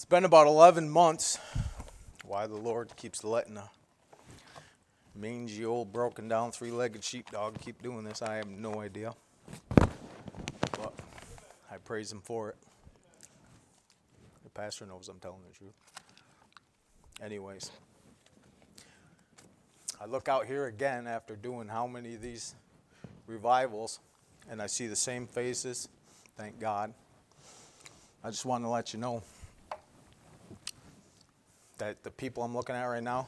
It's been about 11 months. Why the Lord keeps letting a mangy old broken down three legged sheepdog keep doing this, I have no idea. But I praise Him for it. The pastor knows I'm telling the truth. Anyways, I look out here again after doing how many of these revivals, and I see the same faces. Thank God. I just want to let you know that the people I'm looking at right now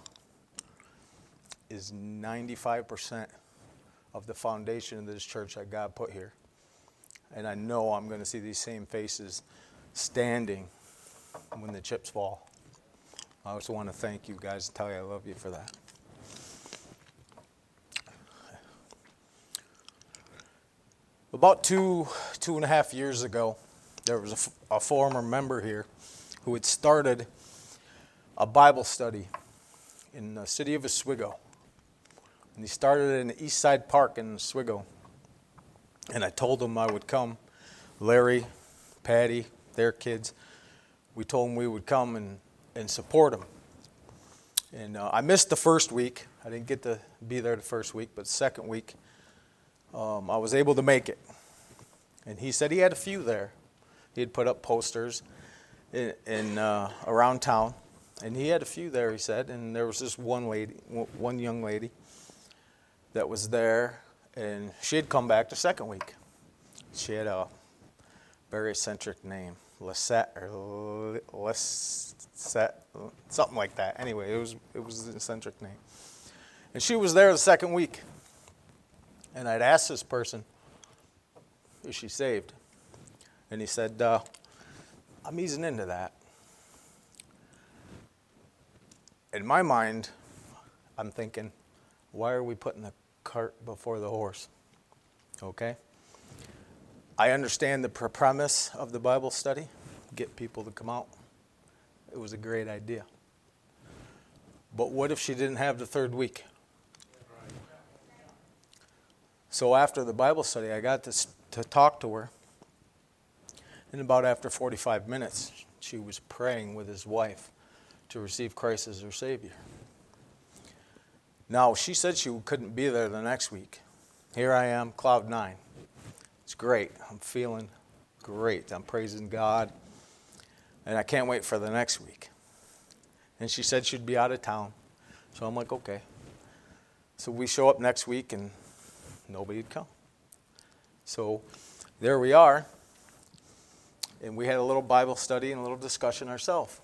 is 95% of the foundation of this church that God put here. And I know I'm going to see these same faces standing when the chips fall. I just want to thank you guys and tell you I love you for that. About two, two and a half years ago, there was a, a former member here who had started a Bible study in the city of Oswego. And he started in the East Side Park in Oswego. And I told him I would come. Larry, Patty, their kids, we told them we would come and, and support them. And uh, I missed the first week. I didn't get to be there the first week, but second week, um, I was able to make it. And he said he had a few there. He had put up posters in, in uh, around town, and he had a few there. He said, and there was this one lady, one young lady, that was there, and she had come back the second week. She had a very eccentric name, Lisette or Lisette, something like that. Anyway, it was it was an eccentric name, and she was there the second week. And I'd asked this person, "Is she saved?" And he said, uh, "I'm easing into that." In my mind, I'm thinking, why are we putting the cart before the horse? Okay? I understand the premise of the Bible study get people to come out. It was a great idea. But what if she didn't have the third week? So after the Bible study, I got to, to talk to her. And about after 45 minutes, she was praying with his wife to receive Christ as her Savior. Now, she said she couldn't be there the next week. Here I am, cloud nine. It's great. I'm feeling great. I'm praising God. And I can't wait for the next week. And she said she'd be out of town. So I'm like, okay. So we show up next week and nobody'd come. So there we are. And we had a little Bible study and a little discussion ourselves.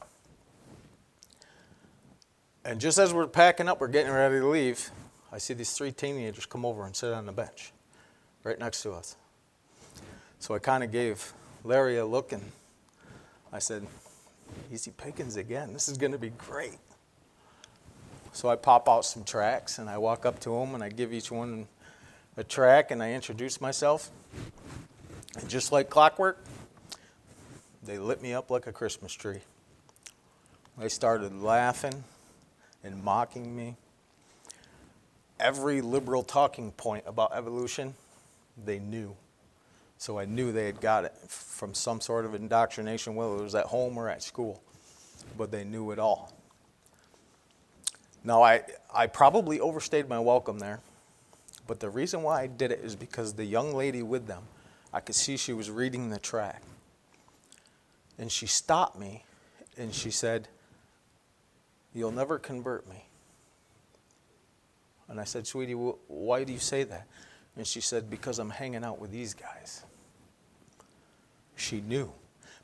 And just as we're packing up, we're getting ready to leave, I see these three teenagers come over and sit on the bench right next to us. So I kind of gave Larry a look and I said, Easy pickings again. This is going to be great. So I pop out some tracks and I walk up to them and I give each one a track and I introduce myself. And just like clockwork, they lit me up like a Christmas tree. They started laughing and mocking me. Every liberal talking point about evolution, they knew. So I knew they had got it from some sort of indoctrination, whether it was at home or at school. But they knew it all. Now, I, I probably overstayed my welcome there. But the reason why I did it is because the young lady with them, I could see she was reading the track. And she stopped me and she said, You'll never convert me. And I said, Sweetie, why do you say that? And she said, Because I'm hanging out with these guys. She knew.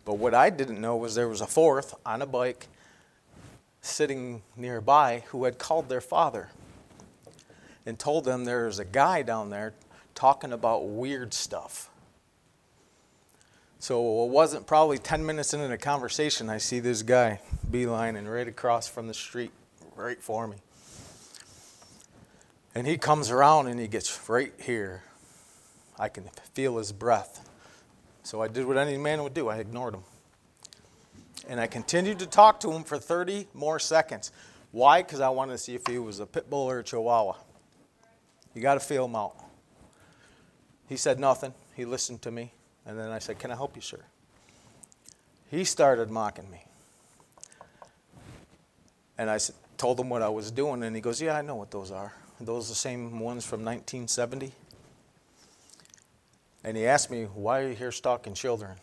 But what I didn't know was there was a fourth on a bike sitting nearby who had called their father and told them there was a guy down there talking about weird stuff. So it wasn't probably 10 minutes into the conversation, I see this guy beelining right across from the street, right for me. And he comes around and he gets right here. I can feel his breath. So I did what any man would do I ignored him. And I continued to talk to him for 30 more seconds. Why? Because I wanted to see if he was a pit bull or a chihuahua. You got to feel him out. He said nothing. He listened to me. And then I said, Can I help you, sir? He started mocking me. And I told him what I was doing, and he goes, Yeah, I know what those are. Those are the same ones from 1970. And he asked me, Why are you here stalking children?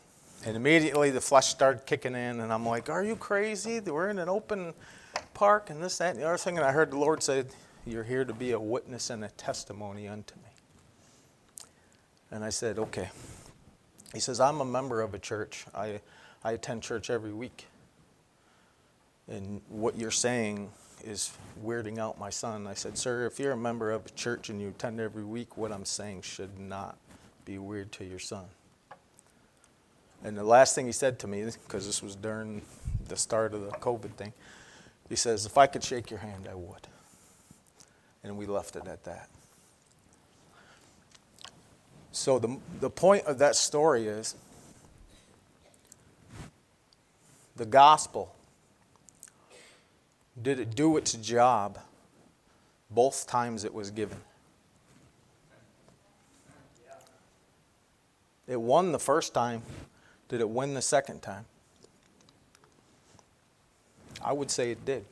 And immediately the flesh started kicking in, and I'm like, Are you crazy? We're in an open park, and this, that, and the other thing. And I heard the Lord say, You're here to be a witness and a testimony unto me. And I said, Okay. He says, I'm a member of a church. I, I attend church every week. And what you're saying is weirding out my son. I said, Sir, if you're a member of a church and you attend every week, what I'm saying should not be weird to your son. And the last thing he said to me, because this was during the start of the COVID thing, he says, If I could shake your hand, I would. And we left it at that. So the, the point of that story is the gospel did it do its job both times it was given? It won the first time. Did it win the second time? I would say it did.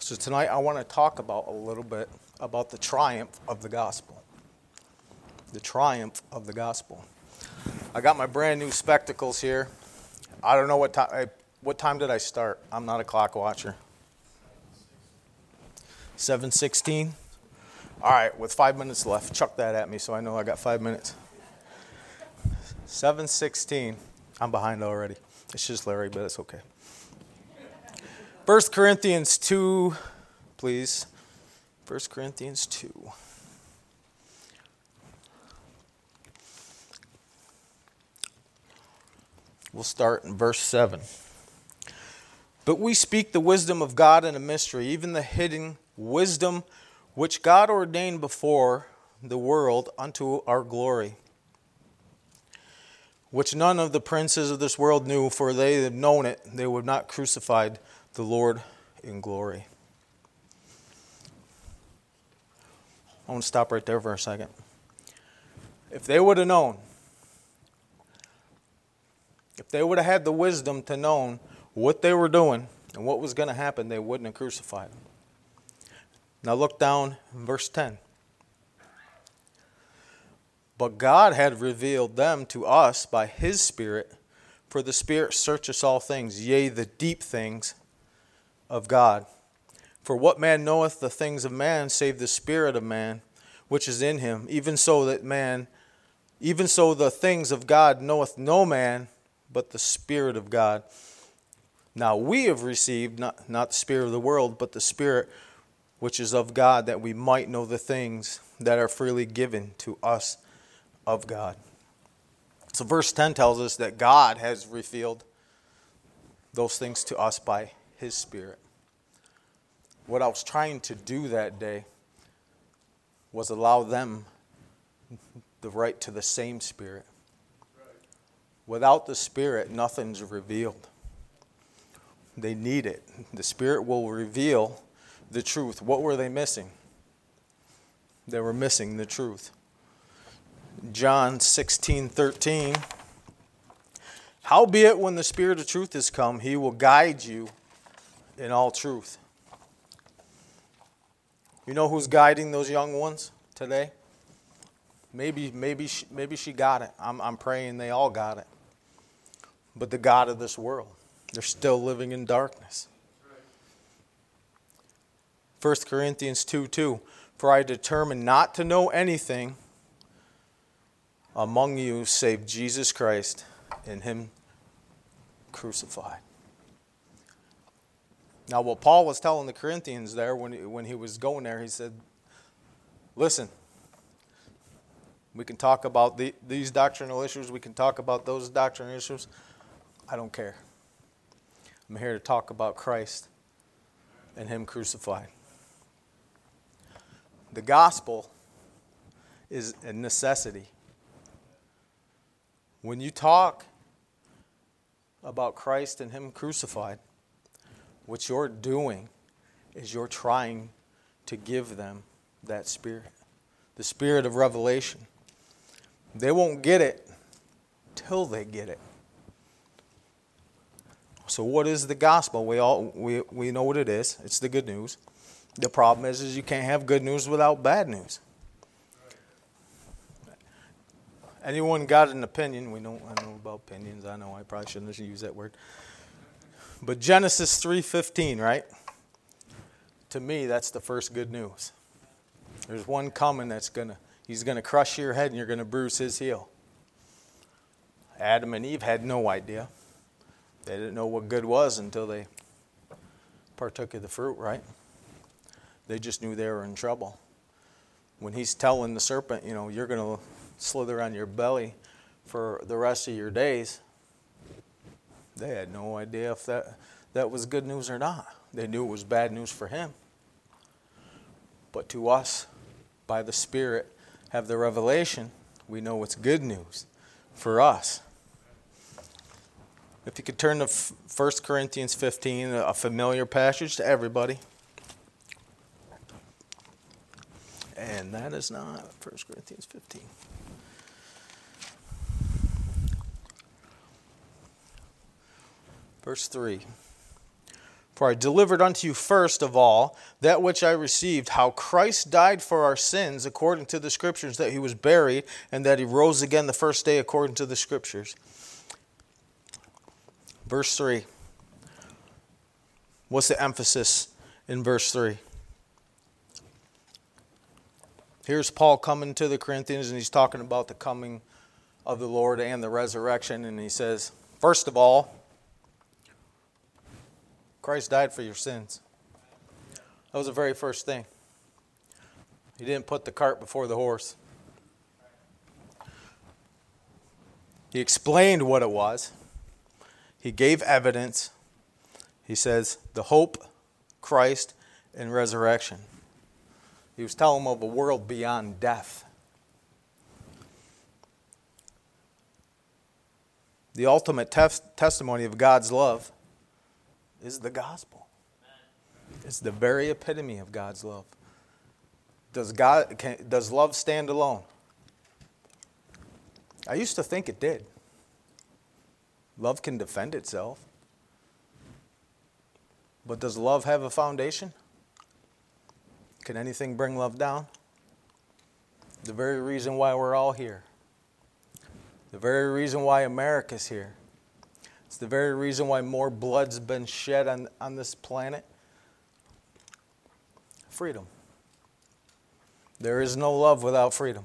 So tonight I want to talk about a little bit about the triumph of the gospel. The triumph of the gospel. I got my brand new spectacles here. I don't know what time what time did I start? I'm not a clock watcher. 716. All right, with 5 minutes left, chuck that at me so I know I got 5 minutes. 716. I'm behind already. It's just Larry, but it's okay. 1 Corinthians 2, please. 1 Corinthians 2. We'll start in verse 7. But we speak the wisdom of God in a mystery, even the hidden wisdom which God ordained before the world unto our glory, which none of the princes of this world knew, for they had known it, they would not crucified the Lord in glory. I want to stop right there for a second. If they would have known, if they would have had the wisdom to know what they were doing and what was going to happen, they wouldn't have crucified him. Now look down verse 10. But God had revealed them to us by his Spirit, for the Spirit searcheth all things, yea, the deep things of God. For what man knoweth the things of man, save the Spirit of man, which is in him? Even so that man, even so the things of God knoweth no man, but the Spirit of God. Now we have received not, not the Spirit of the world, but the Spirit which is of God, that we might know the things that are freely given to us of God. So, verse 10 tells us that God has revealed those things to us by His Spirit. What I was trying to do that day was allow them the right to the same Spirit. Without the Spirit, nothing's revealed. They need it. The Spirit will reveal the truth. What were they missing? They were missing the truth. John 16 13. Howbeit, when the Spirit of truth is come, he will guide you in all truth. You know who's guiding those young ones today? Maybe, maybe, she, maybe she got it. I'm, I'm praying they all got it. But the God of this world. They're still living in darkness. 1 Corinthians 2 2. For I determined not to know anything among you save Jesus Christ and Him crucified. Now, what Paul was telling the Corinthians there when he, when he was going there, he said, Listen, we can talk about the, these doctrinal issues, we can talk about those doctrinal issues. I don't care. I'm here to talk about Christ and Him crucified. The gospel is a necessity. When you talk about Christ and Him crucified, what you're doing is you're trying to give them that spirit, the spirit of revelation. They won't get it till they get it. So what is the gospel? We all we, we know what it is. It's the good news. The problem is is you can't have good news without bad news. Anyone got an opinion? We know I know about opinions. I know I probably shouldn't use that word. But Genesis 3:15, right? To me, that's the first good news. There's one coming that's going to he's going to crush your head and you're going to bruise his heel. Adam and Eve had no idea. They didn't know what good was until they partook of the fruit, right? They just knew they were in trouble. When he's telling the serpent, you know, you're going to slither on your belly for the rest of your days, they had no idea if that, that was good news or not. They knew it was bad news for him. But to us, by the Spirit, have the revelation, we know it's good news for us. If you could turn to 1 Corinthians 15, a familiar passage to everybody. And that is not 1 Corinthians 15. Verse 3 For I delivered unto you first of all that which I received, how Christ died for our sins according to the Scriptures, that he was buried, and that he rose again the first day according to the Scriptures. Verse 3. What's the emphasis in verse 3? Here's Paul coming to the Corinthians, and he's talking about the coming of the Lord and the resurrection. And he says, First of all, Christ died for your sins. That was the very first thing. He didn't put the cart before the horse. He explained what it was. He gave evidence. He says, the hope, Christ, and resurrection. He was telling them of a world beyond death. The ultimate tef- testimony of God's love is the gospel. It's the very epitome of God's love. Does, God, can, does love stand alone? I used to think it did. Love can defend itself. But does love have a foundation? Can anything bring love down? The very reason why we're all here. The very reason why America's here. It's the very reason why more blood's been shed on, on this planet. Freedom. There is no love without freedom.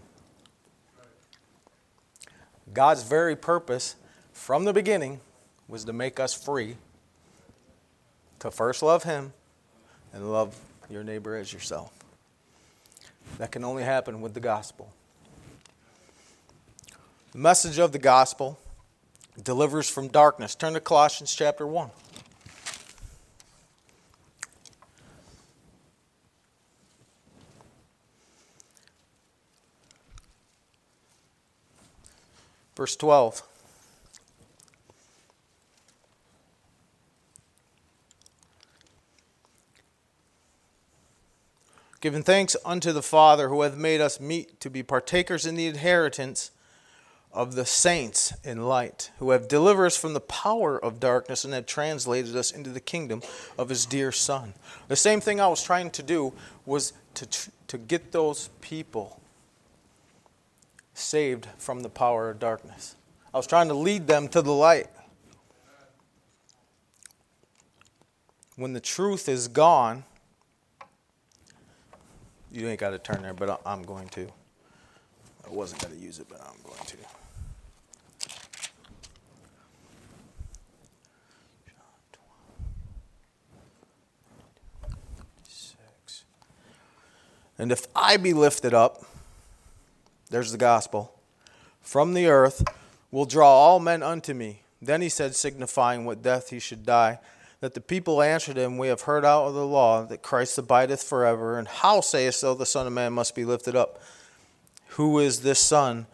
God's very purpose from the beginning was to make us free to first love Him and love your neighbor as yourself. That can only happen with the gospel. The message of the gospel delivers from darkness. Turn to Colossians chapter 1. Verse 12. Giving thanks unto the Father who hath made us meet to be partakers in the inheritance of the saints in light, who have delivered us from the power of darkness and have translated us into the kingdom of his dear Son. The same thing I was trying to do was to, to get those people saved from the power of darkness. I was trying to lead them to the light. When the truth is gone, you ain't got to turn there, but I'm going to. I wasn't going to use it, but I'm going to. And if I be lifted up, there's the gospel, from the earth, will draw all men unto me. Then he said, signifying what death he should die, that the people answered him, We have heard out of the law that Christ abideth forever. And how sayest thou the Son of Man must be lifted up? Who is this Son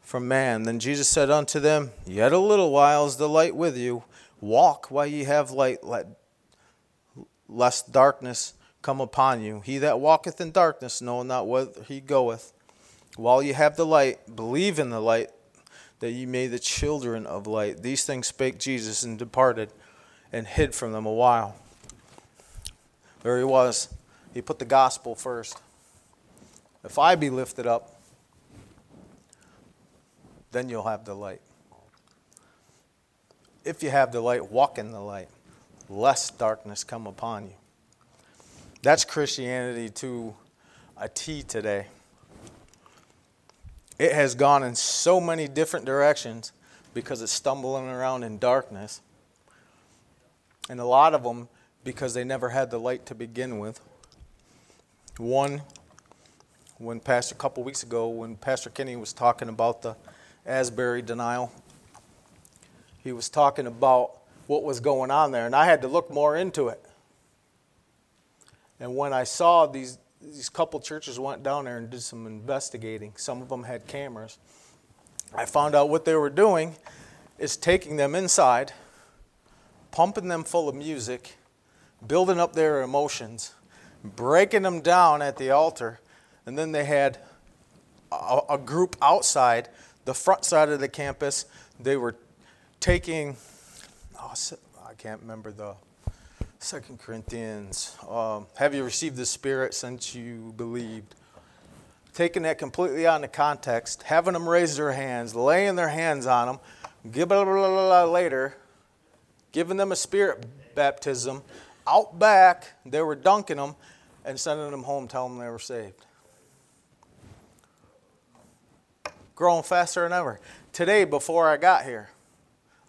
from man? Then Jesus said unto them, Yet a little while is the light with you. Walk while ye have light, let, lest darkness come upon you. He that walketh in darkness knoweth not whither he goeth. While ye have the light, believe in the light, that ye may the children of light. These things spake Jesus and departed, and hid from them a while. There he was. He put the gospel first. If I be lifted up, then you'll have the light. If you have the light, walk in the light, lest darkness come upon you. That's Christianity to a T today. It has gone in so many different directions because it's stumbling around in darkness. And a lot of them because they never had the light to begin with. One, when Pastor, a couple weeks ago, when Pastor Kenny was talking about the Asbury revival, he was talking about what was going on there, and I had to look more into it. And when I saw these, these couple churches went down there and did some investigating, some of them had cameras. I found out what they were doing is taking them inside, pumping them full of music, building up their emotions, breaking them down at the altar, and then they had a, a group outside the front side of the campus. They were taking, oh, I can't remember the Second Corinthians. Um, have you received the Spirit since you believed? Taking that completely out of context, having them raise their hands, laying their hands on them, blah, blah, blah, later, giving them a spirit baptism. Out back, they were dunking them and sending them home, telling them they were saved. Growing faster than ever. Today, before I got here,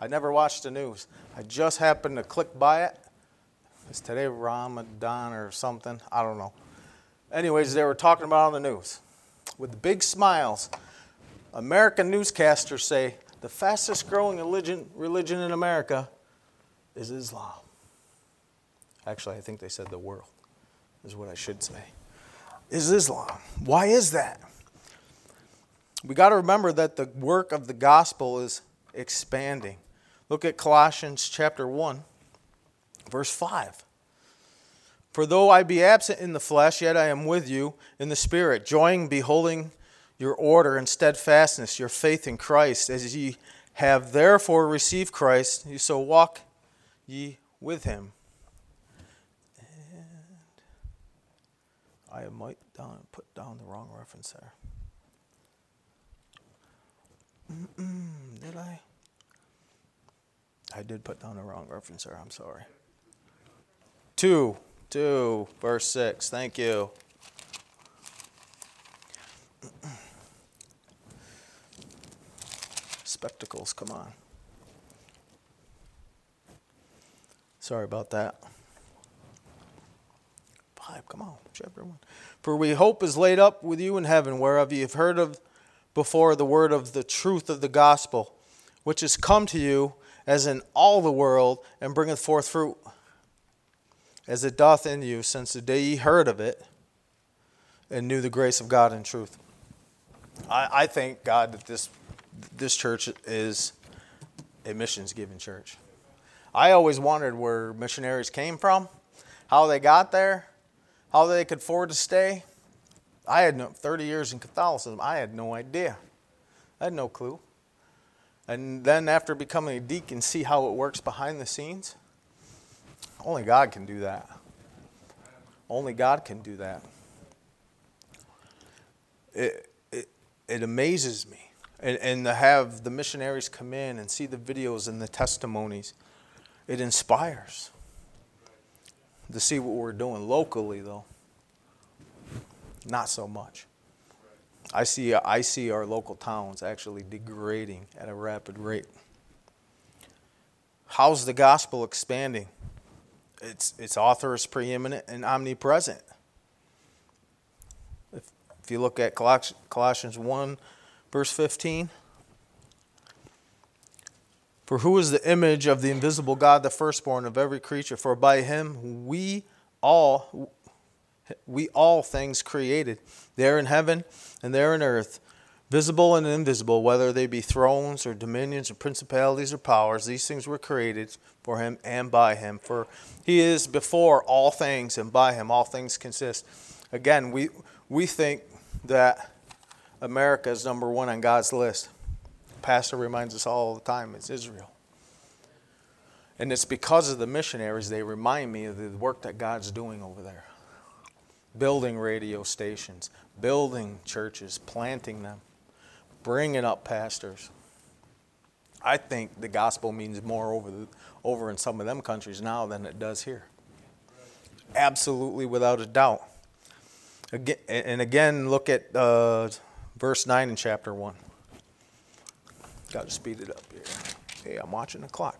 I never watched the news. I just happened to click by it. it is today Ramadan or something? I don't know. Anyways, they were talking about on the news. With big smiles, American newscasters say the fastest growing religion, religion in America is Islam. Actually, I think they said the world, is what I should say. Is Islam. Why is that? We got to remember that the work of the gospel is expanding. Look at Colossians chapter 1. Verse 5 For though I be absent in the flesh, yet I am with you in the Spirit, joying, beholding your order and steadfastness, your faith in Christ, as ye have therefore received Christ, you so walk ye with him. And I might down, put down the wrong reference there. Mm-mm, did I? I did put down the wrong reference there. I'm sorry. 2, 2, verse 6. Thank you. Spectacles, come on. Sorry about that. 5, come on, chapter 1. For we hope is laid up with you in heaven, whereof ye have heard of before the word of the truth of the gospel, which is come to you as in all the world, and bringeth forth fruit as it doth in you since the day ye heard of it and knew the grace of God in truth. I, I thank God that this, this church is a missions given church. I always wondered where missionaries came from, how they got there, how they could afford to stay. I had no 30 years in Catholicism. I had no idea. I had no clue. And then after becoming a deacon, see how it works behind the scenes. Only God can do that. Only God can do that. It, it, it amazes me. And, and to have the missionaries come in and see the videos and the testimonies, it inspires. To see what we're doing locally, though, not so much. I see, I see our local towns actually degrading at a rapid rate. How's the gospel expanding? its, its author is preeminent and omnipresent. If, if you look at Colossians 1, verse 15, for who is the image of the invisible God, the firstborn of every creature? For by him we all we all things created, there in heaven and there in earth, visible and invisible, whether they be thrones or dominions or principalities or powers, these things were created for him and by him. For he is before all things, and by him all things consist. Again, we, we think that America is number one on God's list. Pastor reminds us all the time it's Israel. And it's because of the missionaries, they remind me of the work that God's doing over there. Building radio stations, building churches, planting them, bringing up pastors. I think the gospel means more over, the, over in some of them countries now than it does here. Absolutely, without a doubt. Again, and again, look at uh, verse 9 in chapter 1. Got to speed it up here. Hey, I'm watching the clock.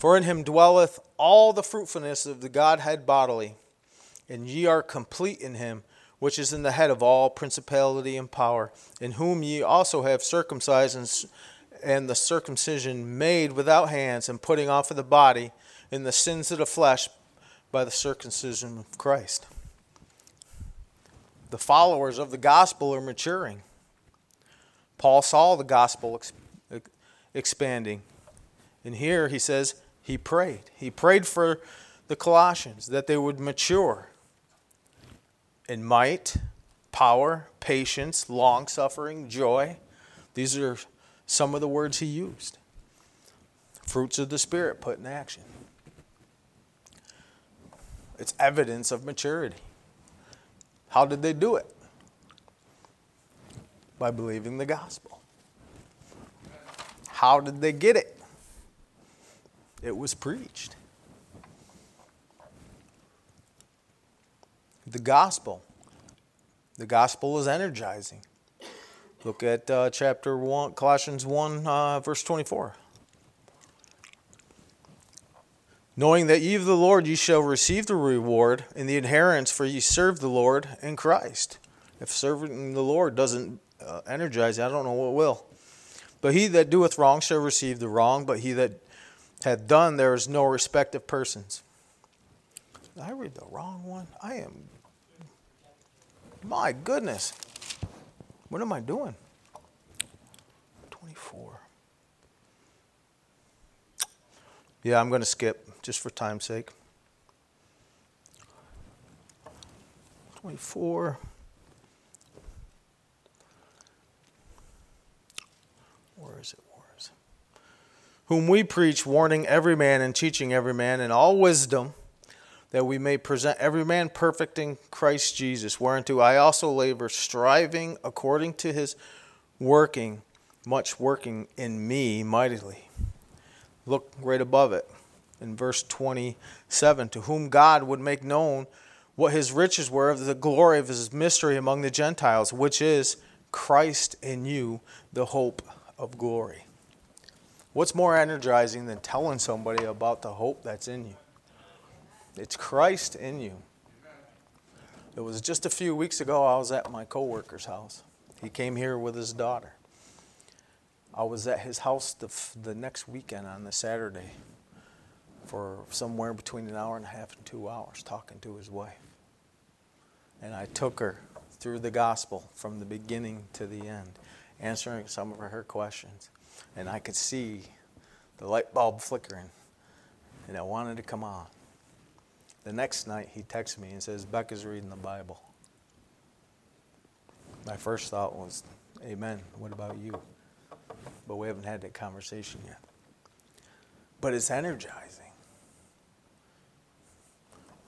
For in him dwelleth all the fruitfulness of the Godhead bodily, and ye are complete in him, which is in the head of all principality and power, in whom ye also have circumcised and, and the circumcision made without hands, and putting off of the body in the sins of the flesh by the circumcision of Christ. The followers of the gospel are maturing. Paul saw the gospel expanding. And here he says, he prayed. He prayed for the Colossians that they would mature in might, power, patience, long suffering, joy. These are some of the words he used. Fruits of the Spirit put in action. It's evidence of maturity. How did they do it? By believing the gospel. How did they get it? it was preached. The gospel. The gospel is energizing. Look at uh, chapter 1, Colossians 1, uh, verse 24. Knowing that ye of the Lord ye shall receive the reward and the inheritance, for ye serve the Lord in Christ. If serving the Lord doesn't uh, I don't know what will. But he that doeth wrong shall receive the wrong, but he that hath done, there is no respect of persons. Did I read the wrong one? I am. My goodness. What am I doing? 24. Yeah, I'm going to skip just for time's sake. 24. Where is it? Whom we preach, warning every man and teaching every man in all wisdom, that we may present every man perfect in Christ Jesus, whereunto I also labor, striving according to his working, much working in me mightily. Look right above it in verse 27 To whom God would make known what his riches were of the glory of his mystery among the Gentiles, which is Christ in you, the hope of glory. What's more energizing than telling somebody about the hope that's in you? It's Christ in you. It was just a few weeks ago I was at my coworker's house. He came here with his daughter. I was at his house the, the next weekend on the Saturday for somewhere between an hour and a half and two hours talking to his wife. And I took her through the gospel from the beginning to the end, answering some of her questions and I could see the light bulb flickering, and I wanted to come on. The next night, he texts me and says, Becca's reading the Bible. My first thought was, Amen. What about you? But we haven't had that conversation yet. But it's energizing.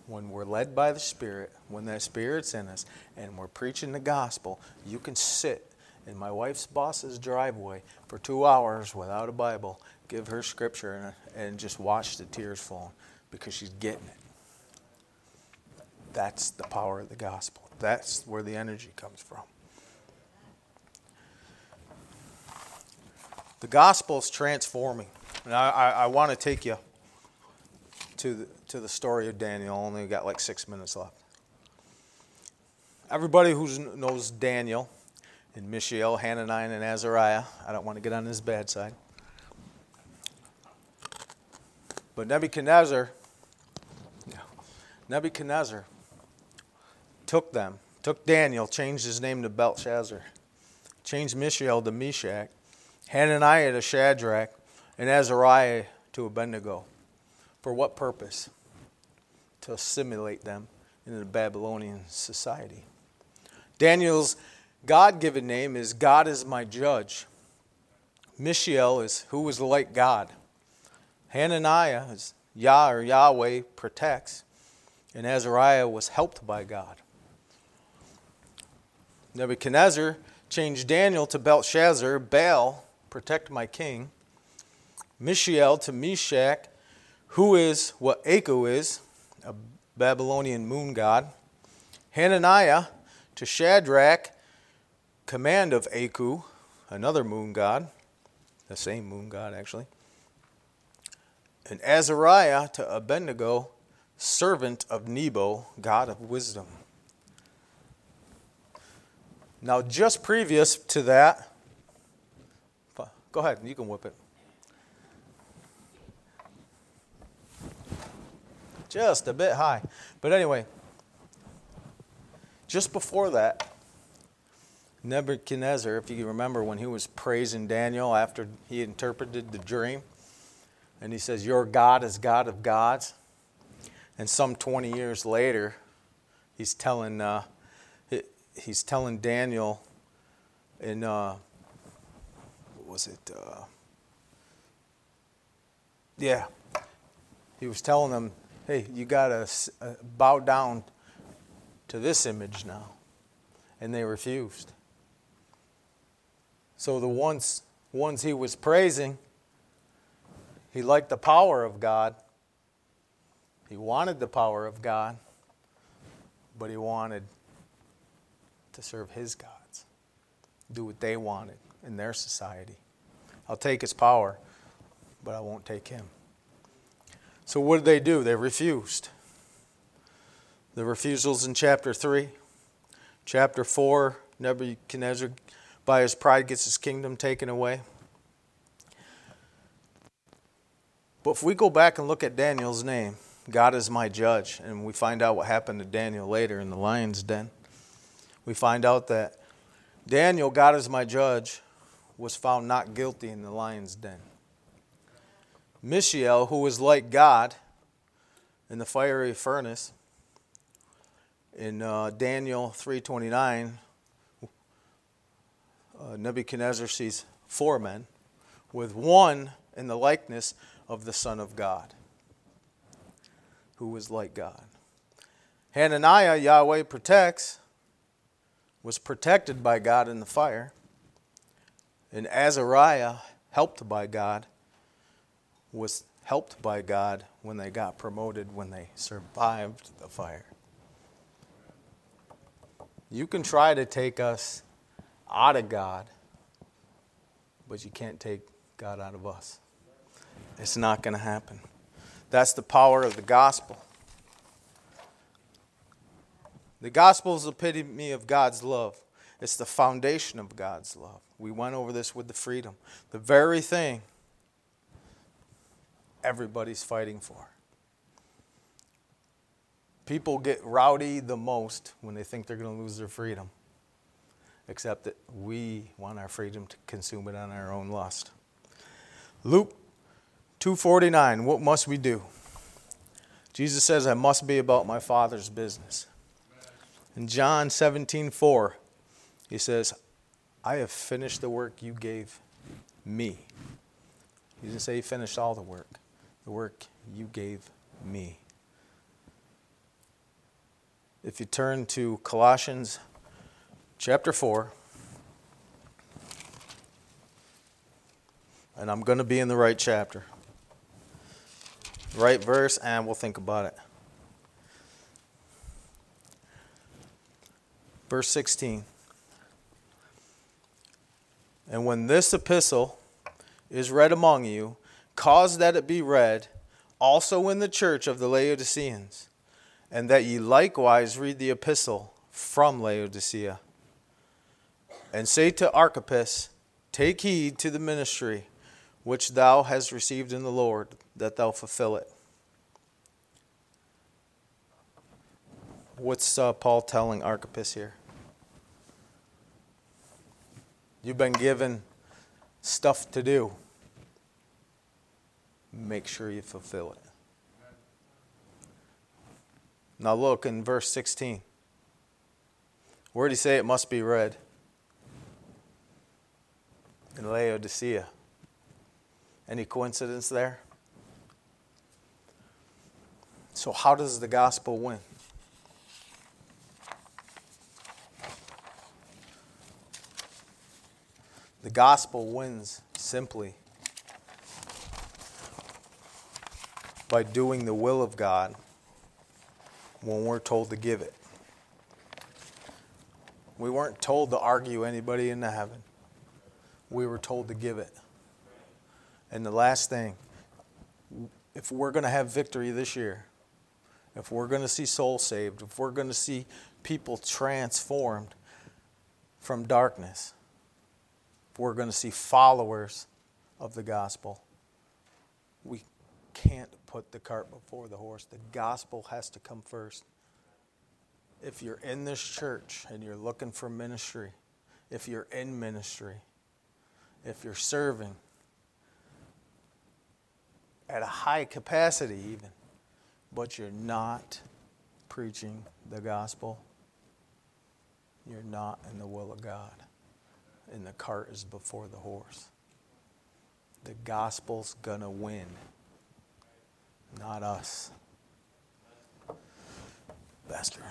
When we're led by the Spirit, when that Spirit's in us, and we're preaching the gospel, you can sit in my wife's boss's driveway for two hours without a Bible, give her scripture, and, and just watch the tears fall because she's getting it. That's the power of the gospel. That's where the energy comes from. The gospel is transforming. And I, I, I want to take you to the, to the story of Daniel. Only got like six minutes left. Everybody who knows Daniel and Mishael, Hananiah, and Azariah. I don't want to get on his bad side. But Nebuchadnezzar, Nebuchadnezzar took them, took Daniel, changed his name to Belshazzar, changed Mishael to Meshach, Hananiah to Shadrach, and Azariah to Abednego. For what purpose? To assimilate them into the Babylonian society. Daniel's God given name is God is my judge. Mishael is who was like God. Hananiah is Yah or Yahweh protects, and Azariah was helped by God. Nebuchadnezzar changed Daniel to Belshazzar, Baal, protect my king, Mishael to Meshach, who is what Aku is, a Babylonian moon god, Hananiah to Shadrach, command of Aku, another moon god, the same moon god actually, and Azariah to Abednego, servant of Nebo, god of wisdom. Now, just previous to that, go ahead, you can whip it. Just a bit high. But anyway, just before that, Nebuchadnezzar, if you remember when he was praising Daniel after he interpreted the dream, and he says, Your God is God of gods. And some 20 years later, he's telling, uh, he's telling Daniel in, uh, what was it? Uh, yeah. He was telling them, hey, you got to uh, bow down to this image now. And they refused. So the ones, ones he was praising, he liked the power of God. He wanted the power of God, but he wanted to serve his gods, do what they wanted in their society. I'll take his power, but I won't take him. So, what did they do? They refused. The refusals in chapter 3. Chapter 4, Nebuchadnezzar, by his pride, gets his kingdom taken away. But if we go back and look at Daniel's name, God is my judge, and we find out what happened to Daniel later in the lion's den, we find out that Daniel, God is my judge, was found not guilty in the lion's den. Mishael, who was like God in the fiery furnace, in uh, Daniel 3:29, uh, Nebuchadnezzar sees four men, with one in the likeness of the Son of God, who was like God. Hananiah, Yahweh protects, was protected by God in the fire, and Azariah, helped by God, was helped by God when they got promoted, when they survived the fire. You can try to take us out of God, but you can't take God out of us. It's not going to happen. That's the power of the gospel. The gospel is the epitome of God's love. It's the foundation of God's love. We went over this with the freedom. The very thing everybody's fighting for. People get rowdy the most when they think they're going to lose their freedom, except that we want our freedom to consume it on our own lust. Luke 2:49 What must we do? Jesus says I must be about my father's business. In John 17:4 he says I have finished the work you gave me. He didn't say he finished all the work the work you gave me. If you turn to Colossians chapter 4, and I'm going to be in the right chapter, right verse, and we'll think about it. Verse 16. And when this epistle is read among you, Cause that it be read also in the church of the Laodiceans, and that ye likewise read the epistle from Laodicea. And say to Archippus, Take heed to the ministry which thou hast received in the Lord, that thou fulfill it. What's uh, Paul telling Archippus here? You've been given stuff to do make sure you fulfill it. Now look in verse 16. Where did he say it must be read? In Laodicea. Any coincidence there? So, how does the gospel win? The gospel wins simply by doing the will of God when we're told to give it. We weren't told to argue anybody into heaven. We were told to give it. And the last thing, if we're going to have victory this year, if we're going to see souls saved, if we're going to see people transformed from darkness, if we're going to see followers of the gospel, we can't put the cart before the horse. The gospel has to come first. If you're in this church and you're looking for ministry, if you're in ministry, if you're serving at a high capacity, even, but you're not preaching the gospel, you're not in the will of God. And the cart is before the horse. The gospel's going to win, not us. Pastor.